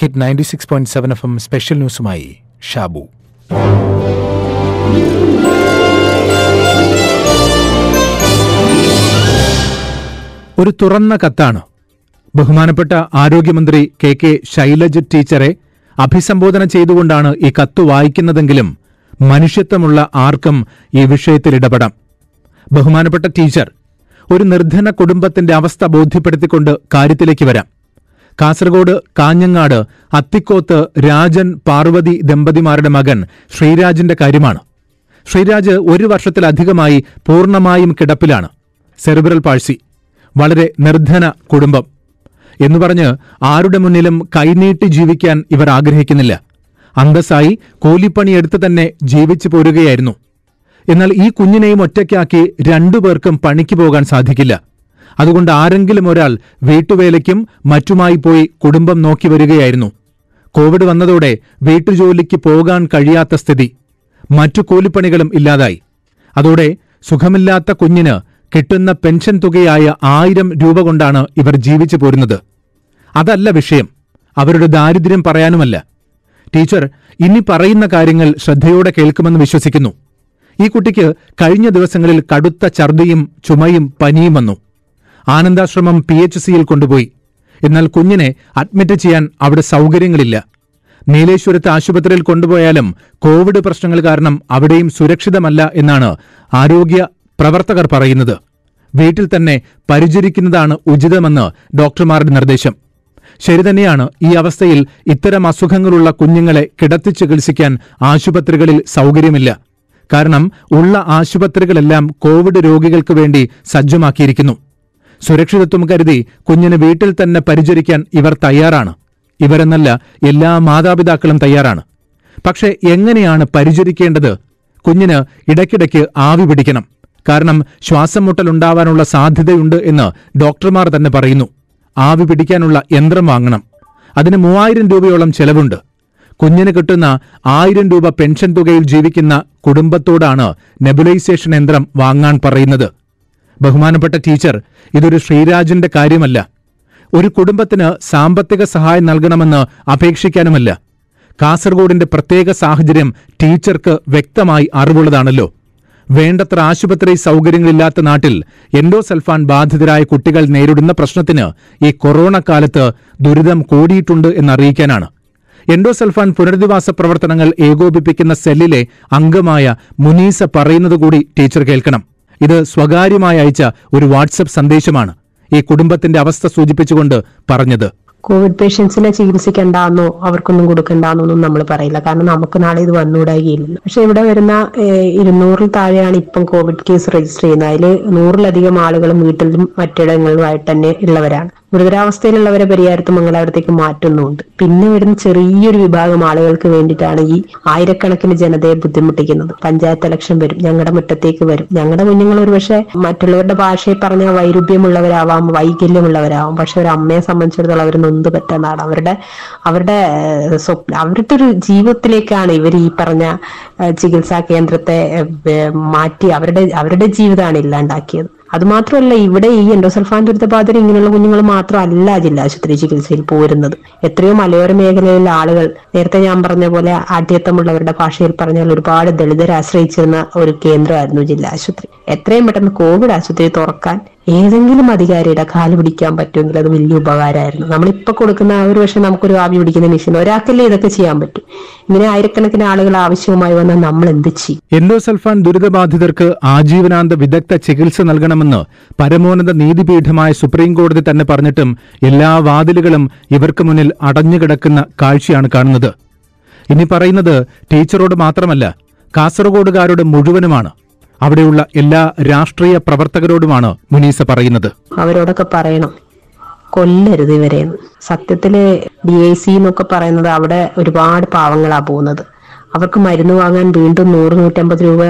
Hit ninety six point seven FM M സ്പെഷ്യൽ ന്യൂസുമായി ഷാബു. ഒരു തുറന്ന കത്താണ്. ബഹുമാനപ്പെട്ട ആരോഗ്യമന്ത്രി കെ കെ ശൈലജ് ടീച്ചറെ അഭിസംബോധന ചെയ്തുകൊണ്ടാണ് ഈ കത്ത് വായിക്കുന്നതെങ്കിലും മനുഷ്യത്വമുള്ള ആർക്കും ഈ വിഷയത്തിൽ ഇടപെടാം. ബഹുമാനപ്പെട്ട ടീച്ചർ ഒരു നിർധന കുടുംബത്തിന്റെ അവസ്ഥ ബോധ്യപ്പെടുത്തിക്കൊണ്ട് കാര്യത്തിലേക്ക് വരാം. കാസർഗോഡ് കാഞ്ഞങ്ങാട് അത്തിക്കോത്ത് രാജൻ പാർവതി ദമ്പതിമാരുടെ മകൻ ശ്രീരാജിന്റെ കാര്യമാണ്. ശ്രീരാജ് ഒരു വർഷത്തിലധികമായി പൂർണമായും കിടപ്പിലാണ്. Cerebral palsy. വളരെ നിർധന കുടുംബം. എന്ന് പറഞ്ഞ് ആരുടെ മുന്നിലും കൈനീട്ടി ജീവിക്കാൻ ഇവർ ആഗ്രഹിക്കുന്നില്ല. അന്തസ്സായി കൂലിപ്പണിയെടുത്ത് തന്നെ ജീവിച്ചു പോരുകയായിരുന്നു. എന്നാൽ ഈ കുഞ്ഞിനെയും ഒറ്റയ്ക്കാക്കി രണ്ടുപേർക്കും പണിക്ക് പോകാൻ സാധിക്കില്ല. അതുകൊണ്ട് ആരെങ്കിലും ഒരാൾ വീട്ടുവേലയ്ക്കും മറ്റുമായി പോയി കുടുംബം നോക്കി വരികയായിരുന്നു. കോവിഡ് വന്നതോടെ വീട്ടുജോലിക്ക് പോകാൻ കഴിയാത്ത സ്ഥിതി. മറ്റു കൂലിപ്പണികളും ഇല്ലാതായി. അതോടെ സുഖമില്ലാത്ത കുഞ്ഞിന് കിട്ടുന്ന പെൻഷൻ തുകയായ ആയിരം രൂപ കൊണ്ടാണ് ഇവർ ജീവിച്ചു പോരുന്നത്. അതല്ല വിഷയം. അവരുടെ ദാരിദ്ര്യം പറയാനുമല്ല. ടീച്ചർ ഇനി പറയുന്ന കാര്യങ്ങൾ ശ്രദ്ധയോടെ കേൾക്കുമെന്ന് വിശ്വസിക്കുന്നു. ഈ കുട്ടിക്ക് കഴിഞ്ഞ ദിവസങ്ങളിൽ കടുത്ത ഛർദിയും ചുമയും പനിയും വന്നു. ആനന്ദാശ്രമം പി എച്ച് സിയിൽ കൊണ്ടുപോയി. എന്നാൽ കുഞ്ഞിനെ അഡ്മിറ്റ് ചെയ്യാൻ അവിടെ സൗകര്യങ്ങളില്ല. നീലേശ്വരത്ത് ആശുപത്രിയിൽ കൊണ്ടുപോയാലും കോവിഡ് പ്രശ്നങ്ങൾ കാരണം അവിടെയും സുരക്ഷിതമല്ല എന്നാണ് ആരോഗ്യ പ്രവർത്തകർ പറയുന്നത്. വീട്ടിൽ തന്നെ പരിചരിക്കുന്നതാണ് ഉചിതമെന്ന് ഡോക്ടർമാരുടെ നിർദ്ദേശം. ശരി തന്നെയാണ് ഈ അവസ്ഥയിൽ ഇത്തരം അസുഖങ്ങളുള്ള കുഞ്ഞുങ്ങളെ കിടത്തി ചികിത്സിക്കാൻ ആശുപത്രികളിൽ സൗകര്യമില്ല. കാരണം ഉള്ള ആശുപത്രികളെല്ലാം കോവിഡ് രോഗികൾക്ക് വേണ്ടി സജ്ജമാക്കിയിരിക്കുന്നു. സുരക്ഷിതത്വം കരുതി കുഞ്ഞിന് വീട്ടിൽ തന്നെ പരിചരിക്കാൻ ഇവർ തയ്യാറാണ്. ഇവരെന്നല്ല എല്ലാ മാതാപിതാക്കളും തയ്യാറാണ്. പക്ഷേ എങ്ങനെയാണ് പരിചരിക്കേണ്ടത്? കുഞ്ഞിന് ഇടയ്ക്കിടയ്ക്ക് ആവി പിടിക്കണം. കാരണം ശ്വാസം മുട്ടലുണ്ടാവാനുള്ള സാധ്യതയുണ്ട് എന്ന് ഡോക്ടർമാർ തന്നെ പറയുന്നു. ആവി പിടിക്കാനുള്ള യന്ത്രം വാങ്ങണം. അതിന് മൂവായിരം രൂപയോളം ചെലവുണ്ട്. കുഞ്ഞിന് കിട്ടുന്ന ആയിരം രൂപ പെൻഷൻ തുകയിൽ ജീവിക്കുന്ന കുടുംബത്തോടാണ് നെബുലൈസേഷൻ യന്ത്രം വാങ്ങാൻ പറയുന്നത്. ബഹുമാനപ്പെട്ട ടീച്ചർ ഇതൊരു ശ്രീരാജിന്റെ കാര്യമല്ല. ഒരു കുടുംബത്തിന് സാമ്പത്തിക സഹായം നൽകണമെന്ന് അപേക്ഷിക്കാനുമല്ല. കാസർഗോഡിന്റെ പ്രത്യേക സാഹചര്യം ടീച്ചർക്ക് വ്യക്തമായി അറിവുള്ളതാണല്ലോ. വേണ്ടത്ര ആശുപത്രി സൗകര്യങ്ങളില്ലാത്ത നാട്ടിൽ എൻഡോസൽഫാൻ ബാധിതരായ കുട്ടികൾ നേരിടുന്ന പ്രശ്നത്തിന് ഈ കൊറോണ കാലത്ത് ദുരിതം കൂടിയിട്ടുണ്ട് എന്നറിയിക്കാനാണ്. എൻഡോസൽഫാൻ പുനരധിവാസ പ്രവർത്തനങ്ങൾ ഏകോപിപ്പിക്കുന്ന സെല്ലിലെ അംഗമായ മുനീസ പറയുന്നത് കൂടി ടീച്ചർ കേൾക്കണം. ഇത് സ്വകാര്യമായി അയച്ച ഒരു വാട്സപ്പ് സന്ദേശമാണ് ഈ കുടുംബത്തിന്റെ അവസ്ഥ സൂചിപ്പിച്ചുകൊണ്ട് പറഞ്ഞത്. കോവിഡ് പേഷ്യൻസിനെ ചികിത്സിക്കേണ്ടെന്നോ അവർക്കൊന്നും കൊടുക്കണ്ടെന്നൊന്നും നമ്മൾ പറയില്ല. കാരണം നമുക്ക് നാളെ ഇത് വന്നുകൂടായില്ലല്ലോ പക്ഷെ ഇവിടെ വരുന്ന ഇരുന്നൂറിൽ താഴെയാണ് ഇപ്പം കോവിഡ് കേസ് രജിസ്റ്റർ ചെയ്യുന്നത്. അതിൽ നൂറിലധികം ആളുകളും വീട്ടിലും മറ്റിടങ്ങളിലുമായിട്ട് തന്നെ ഉള്ളവരാണ്. ഗുരുതരാവസ്ഥയിലുള്ളവരെ പരിഹാരത്ത് മംഗലാപുരത്തേക്ക് മാറ്റുന്നുമുണ്ട് പിന്നെ വരുന്ന ചെറിയൊരു വിഭാഗം ആളുകൾക്ക് വേണ്ടിയിട്ടാണ് ഈ ആയിരക്കണക്കിന് ജനതയെ ബുദ്ധിമുട്ടിക്കുന്നത്. പഞ്ചായത്ത് ഇലക്ഷൻ വരും ഞങ്ങളുടെ മുറ്റത്തേക്ക് വരും. ഞങ്ങളുടെ കുഞ്ഞുങ്ങൾ ഒരുപക്ഷെ മറ്റുള്ളവരുടെ ഭാഷയിൽ പറഞ്ഞ വൈരുദ്ധ്യമുള്ളവരാവാം വൈകല്യമുള്ളവരാവാം. പക്ഷെ ഒരു അമ്മയെ സംബന്ധിച്ചിടത്തോളം അവർ നൊന്ത് പറ്റുന്നതാണ് അവരുടെ അവരുടെ സ്വപ്ന അവരുടെ ഒരു ജീവിതത്തിലേക്കാണ് ഇവർ ഈ പറഞ്ഞ ചികിത്സാ കേന്ദ്രത്തെ മാറ്റി അവരുടെ അവരുടെ ജീവിതമാണ് ഇല്ലാണ്ടാക്കിയത്. അതുമാത്രമല്ല ഇവിടെ ഈ എൻഡോസൾഫാൻ ദുരിതബാധിതർ ഇങ്ങനെയുള്ള കുഞ്ഞുങ്ങൾ മാത്രമല്ല ജില്ലാ ആശുപത്രി ചികിത്സയിൽ പോരുന്നത്. എത്രയോ മലയോര മേഖലയിലെ ആളുകൾ നേരത്തെ ഞാൻ പറഞ്ഞ പോലെ ആഢ്യത്വമുള്ളവരുടെ ഭാഷയിൽ പറഞ്ഞാൽ ഒരുപാട് ദളിതരെ ആശ്രയിച്ചിരുന്ന ഒരു കേന്ദ്രമായിരുന്നു ജില്ലാ ആശുപത്രി. എത്രയും പെട്ടെന്ന് കോവിഡ് ആശുപത്രി തുറക്കാൻ ഏതെങ്കിലും അധികാരിയുടെ കാൽ പിടിക്കാൻ പറ്റുമെങ്കിൽ അത് വലിയ ഉപകാരമായിരുന്നു. നമ്മളിപ്പോ കൊടുക്കുന്ന ഒരു പക്ഷെ നമുക്കൊരു ആവി പിടിക്കുന്ന മെഷീൻ ഒരാൾക്കല്ലേ ഇതൊക്കെ ചെയ്യാൻ പറ്റും. ഇങ്ങനെ ആയിരക്കണക്കിന് ആളുകൾ ആവശ്യവുമായി വന്നാൽ നമ്മൾ എന്ത് ചെയ്യും എൻഡോസൾഫാൻ ദുരിതബാധിതർക്ക് ആജീവനാന്ത വിദഗ്ധ ചികിത്സ നൽകണമെന്ന് പരമോന്നത നീതിപീഠമായ സുപ്രീം കോടതി തന്നെ പറഞ്ഞിട്ടും എല്ലാ വാതിലുകളും ഇവർക്ക് മുന്നിൽ അടഞ്ഞുകിടക്കുന്ന കാഴ്ചയാണ് കാണുന്നത്. ഇനി പറയുന്നത് ടീച്ചറോട് മാത്രമല്ല കാസർഗോഡുകാരോട് മുഴുവനുമാണ്. അവിടെയുള്ള എല്ലാ രാഷ്ട്രീയ പ്രവർത്തകരോടുമാണ് മുനീസ പറയുന്നത്. അവരോടൊക്കെ പറയണം. കൊല്ലരുത് ഇവരെ സത്യത്തിൽ ഡി ഐ സി എന്നൊക്കെ പറയുന്നത് അവിടെ ഒരുപാട് പാവങ്ങളാ പോകുന്നത്. അവർക്ക് മരുന്ന് വാങ്ങാൻ വീണ്ടും നൂറ് നൂറ്റമ്പത് രൂപ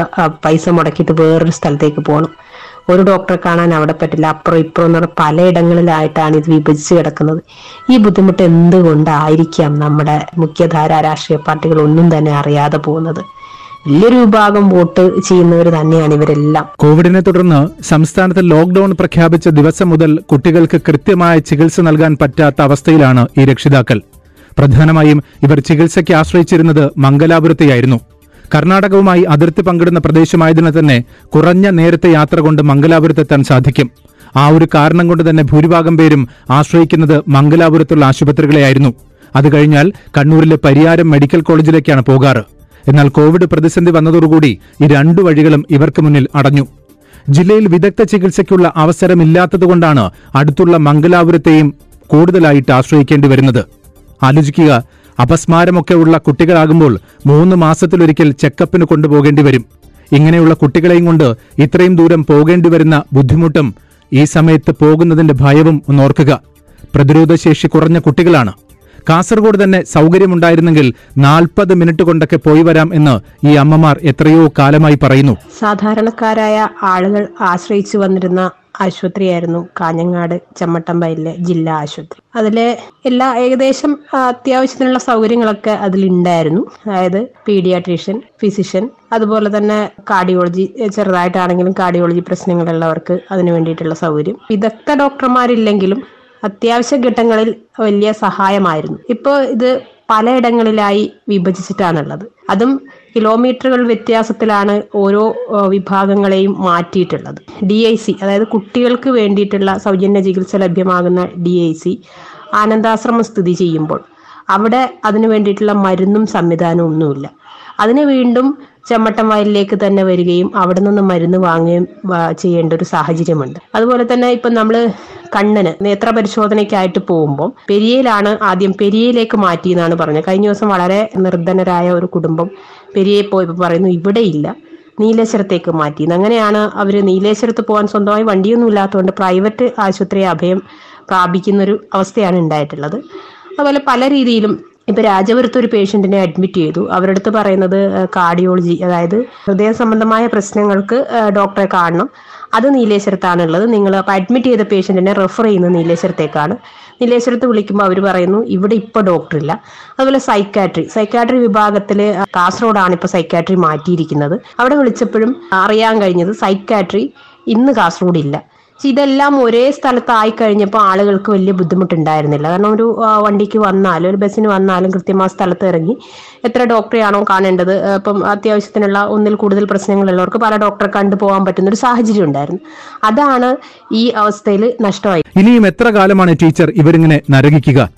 പൈസ മുടക്കിയിട്ട് വേറൊരു സ്ഥലത്തേക്ക് പോകണം. ഒരു ഡോക്ടറെ കാണാൻ അവിടെ പറ്റില്ല. അപ്പുറം ഇപ്പുറം എന്ന് പറഞ്ഞ പലയിടങ്ങളിലായിട്ടാണ് ഇത് വിഭജിച്ച് കിടക്കുന്നത്. ഈ ബുദ്ധിമുട്ട് എന്തുകൊണ്ടായിരിക്കാം നമ്മുടെ മുഖ്യധാരാ രാഷ്ട്രീയ പാർട്ടികൾ ഒന്നും തന്നെ അറിയാതെ പോകുന്നത്? വലിയൊരു വിഭാഗം വോട്ട് ചെയ്യുന്നവർ തന്നെയാണ് ഇവരെല്ലാം. കോവിഡിനെ തുടർന്ന് സംസ്ഥാനത്ത് ലോക്ഡൌൺ പ്രഖ്യാപിച്ച ദിവസം മുതൽ കുട്ടികൾക്ക് കൃത്യമായ ചികിത്സ നൽകാൻ പറ്റാത്ത അവസ്ഥയിലാണ് ഈ രക്ഷിതാക്കൾ. പ്രധാനമായും ഇവർ ചികിത്സയ്ക്ക് ആശ്രയിച്ചിരുന്നത് മംഗലാപുരത്തെയായിരുന്നു. കർണാടകവുമായി അതിർത്തി പങ്കിടുന്ന പ്രദേശമായതിനാൽ തന്നെ കുറഞ്ഞ നേരത്തെ യാത്ര കൊണ്ട് മംഗലാപുരത്തെത്താൻ സാധിക്കും. ആ ഒരു കാരണം കൊണ്ട് തന്നെ ഭൂരിഭാഗം പേരും ആശ്രയിക്കുന്നത് മംഗലാപുരത്തുള്ള ആശുപത്രികളെയായിരുന്നു. അത് കഴിഞ്ഞാൽ കണ്ണൂരിലെ പരിയാരം മെഡിക്കൽ കോളേജിലേക്കാണ് പോകാറ്. എന്നാൽ കോവിഡ് പ്രതിസന്ധി വന്നതോടുകൂടി ഈ രണ്ടു വഴികളും ഇവർക്ക് മുന്നിൽ അടഞ്ഞു. ജില്ലയിൽ വിദഗ്ധ ചികിത്സയ്ക്കുള്ള അവസരമില്ലാത്തതുകൊണ്ടാണ് അടുത്തുള്ള മംഗലാപുരത്തെയും കൂടുതലായിട്ട് ആശ്രയിക്കേണ്ടി വരുന്നത്. ആലോചിക്കുക അപസ്മാരമൊക്കെ ഉള്ള കുട്ടികളാകുമ്പോൾ മൂന്ന് മാസത്തിലൊരിക്കൽ ചെക്കപ്പിന് കൊണ്ടുപോകേണ്ടി വരും. ഇങ്ങനെയുള്ള കുട്ടികളെയും കൊണ്ട് ഇത്രയും ദൂരം പോകേണ്ടി വരുന്ന ബുദ്ധിമുട്ടും ഈ സമയത്ത് പോകുന്നതിന്റെ ഭയവും ഒന്നോർക്കുക. പ്രതിരോധശേഷി കുറഞ്ഞ കുട്ടികളാണ്. കാസർഗോഡ് തന്നെ സൗകര്യമുണ്ടായിരുന്നെങ്കിൽ നാൽപ്പത് മിനിറ്റ് കൊണ്ടൊക്കെ പോയി വരാം എന്ന് ഈ അമ്മമാർ എത്രയോ കാലമായി പറയുന്നു. സാധാരണക്കാരായ ആളുകൾ ആശ്രയിച്ചു വന്നിരുന്ന ആശുപത്രിയായിരുന്നു കാഞ്ഞങ്ങാട് ചമ്മട്ടമ്പയിലെ ജില്ലാ ആശുപത്രി. അതിലെ എല്ലാ ഏകദേശം അത്യാവശ്യത്തിനുള്ള സൗകര്യങ്ങളൊക്കെ അതിലുണ്ടായിരുന്നു. അതായത് പീഡിയാട്രീഷ്യൻ ഫിസിഷ്യൻ അതുപോലെ തന്നെ കാർഡിയോളജി ചെറുതായിട്ടാണെങ്കിലും കാർഡിയോളജി പ്രശ്നങ്ങളുള്ളവർക്ക് അതിനു വേണ്ടിയിട്ടുള്ള സൗകര്യം. വിദഗ്ധ ഡോക്ടർമാരില്ലെങ്കിലും അത്യാവശ്യ ഘട്ടങ്ങളിൽ വലിയ സഹായമായിരുന്നു. ഇപ്പോൾ ഇത് പലയിടങ്ങളിലായി വിഭജിച്ചിട്ടാണുള്ളത്. അതും കിലോമീറ്ററുകൾ വ്യത്യാസത്തിലാണ് ഓരോ വിഭാഗങ്ങളെയും മാറ്റിയിട്ടുള്ളത്. ഡി ഐ സി അതായത് കുട്ടികൾക്ക് വേണ്ടിയിട്ടുള്ള സൗജന്യ ചികിത്സ ലഭ്യമാകുന്ന ഡി ഐ സി ആനന്ദാശ്രമം സ്ഥിതി ചെയ്യുമ്പോൾ അവിടെ അതിനു വേണ്ടിയിട്ടുള്ള മരുന്നും സംവിധാനവും ഒന്നുമില്ല. അതിന് വീണ്ടും ചെമ്മട്ടം വയലിലേക്ക് തന്നെ വരികയും അവിടെ നിന്ന് മരുന്ന് വാങ്ങുകയും ചെയ്യേണ്ട ഒരു സാഹചര്യമുണ്ട്. അതുപോലെ തന്നെ ഇപ്പം നമ്മൾ കണ്ണിന് നേത്ര പരിശോധനയ്ക്കായിട്ട് പോകുമ്പോൾ പെരിയയിലാണ് ആദ്യം പെരിയയിലേക്ക് മാറ്റി എന്നാണ് പറഞ്ഞത്. കഴിഞ്ഞ ദിവസം വളരെ നിർധനരായ ഒരു കുടുംബം പെരിയെ പോയപ്പോൾ പറയുന്നു ഇവിടെ ഇല്ല നീലേശ്വരത്തേക്ക് മാറ്റി. അങ്ങനെയാണ് അവർ നീലേശ്വരത്ത് പോകാൻ സ്വന്തമായി വണ്ടിയൊന്നും ഇല്ലാത്തതുകൊണ്ട് പ്രൈവറ്റ് ആശുപത്രിയെ അഭയം പ്രാപിക്കുന്ന ഒരു അവസ്ഥയാണ് ഉണ്ടായിട്ടുള്ളത്. അതുപോലെ പല രീതിയിലും ഇപ്പൊ രാജപുരത്ത് ഒരു പേഷ്യന്റിനെ അഡ്മിറ്റ് ചെയ്തു. അവരുടെ അടുത്ത് പറയുന്നത് കാർഡിയോളജി അതായത് ഹൃദയ സംബന്ധമായ പ്രശ്നങ്ങൾക്ക് ഡോക്ടറെ കാണണം. അത് നീലേശ്വരത്താണുള്ളത്. നിങ്ങൾ അഡ്മിറ്റ് ചെയ്ത പേഷ്യന്റിനെ റെഫർ ചെയ്യുന്നത് നീലേശ്വരത്തേക്കാണ്. നീലേശ്വരത്ത് വിളിക്കുമ്പോൾ അവർ പറയുന്നു ഇവിടെ ഇപ്പോൾ ഡോക്ടറില്ല അതുപോലെ സൈക്കാട്രി സൈക്കാട്രി വിഭാഗത്തിൽ കാസർഗോഡാണ് ഇപ്പോൾ സൈക്കാട്രി മാറ്റിയിരിക്കുന്നത്. അവിടെ വിളിച്ചപ്പോഴും അറിയാൻ കഴിഞ്ഞത് സൈക്കാട്രി ഇന്ന് കാസർഗോഡ് ഇല്ല. പക്ഷെ ഇതെല്ലാം ഒരേ സ്ഥലത്തായി കഴിഞ്ഞപ്പോൾ ആളുകൾക്ക് വലിയ ബുദ്ധിമുട്ടുണ്ടായിരുന്നില്ല. കാരണം ഒരു വണ്ടിക്ക് വന്നാലും ഒരു ബസ്സിന് വന്നാലും കൃത്യമായ സ്ഥലത്ത് ഇറങ്ങി എത്ര ഡോക്ടറെയാണോ കാണേണ്ടത്. ഇപ്പം അത്യാവശ്യത്തിനുള്ള ഒന്നിൽ കൂടുതൽ പ്രശ്നങ്ങളുള്ളവർക്ക് പല ഡോക്ടറെ കണ്ടു പോകാൻ പറ്റുന്ന ഒരു സാഹചര്യം ഉണ്ടായിരുന്നു. അതാണ് ഈ അവസ്ഥയിൽ നഷ്ടമായി. ഇനിയും എത്ര കാലമാണ് ടീച്ചർ ഇവരിങ്ങനെ നരകിക്കുക?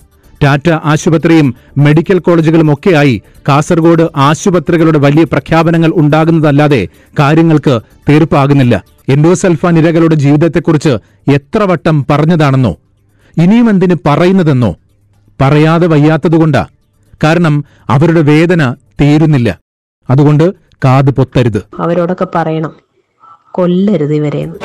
ടാറ്റ ആശുപത്രിയും മെഡിക്കൽ കോളേജുകളും ഒക്കെയായി കാസർഗോഡ് ആശുപത്രികളുടെ വലിയ പ്രഖ്യാപനങ്ങൾ ഉണ്ടാകുന്നതല്ലാതെ കാര്യങ്ങൾക്ക് തീർപ്പാകുന്നില്ല. എൻഡോസൽഫാൻ ഇരകളുടെ ജീവിതത്തെക്കുറിച്ച് എത്ര വട്ടം പറഞ്ഞതാണെന്നോ ഇനിയും എന്തിന് പറയുന്നതെന്നോ പറയാതെ വയ്യാത്തതുകൊണ്ടാ. കാരണം അവരുടെ വേദന തീരുന്നില്ല. അതുകൊണ്ട് കാത് പൊത്തരുത്. അവരോടൊക്കെ പറയണം കൊല്ലരുത് ഇവരെന്ന്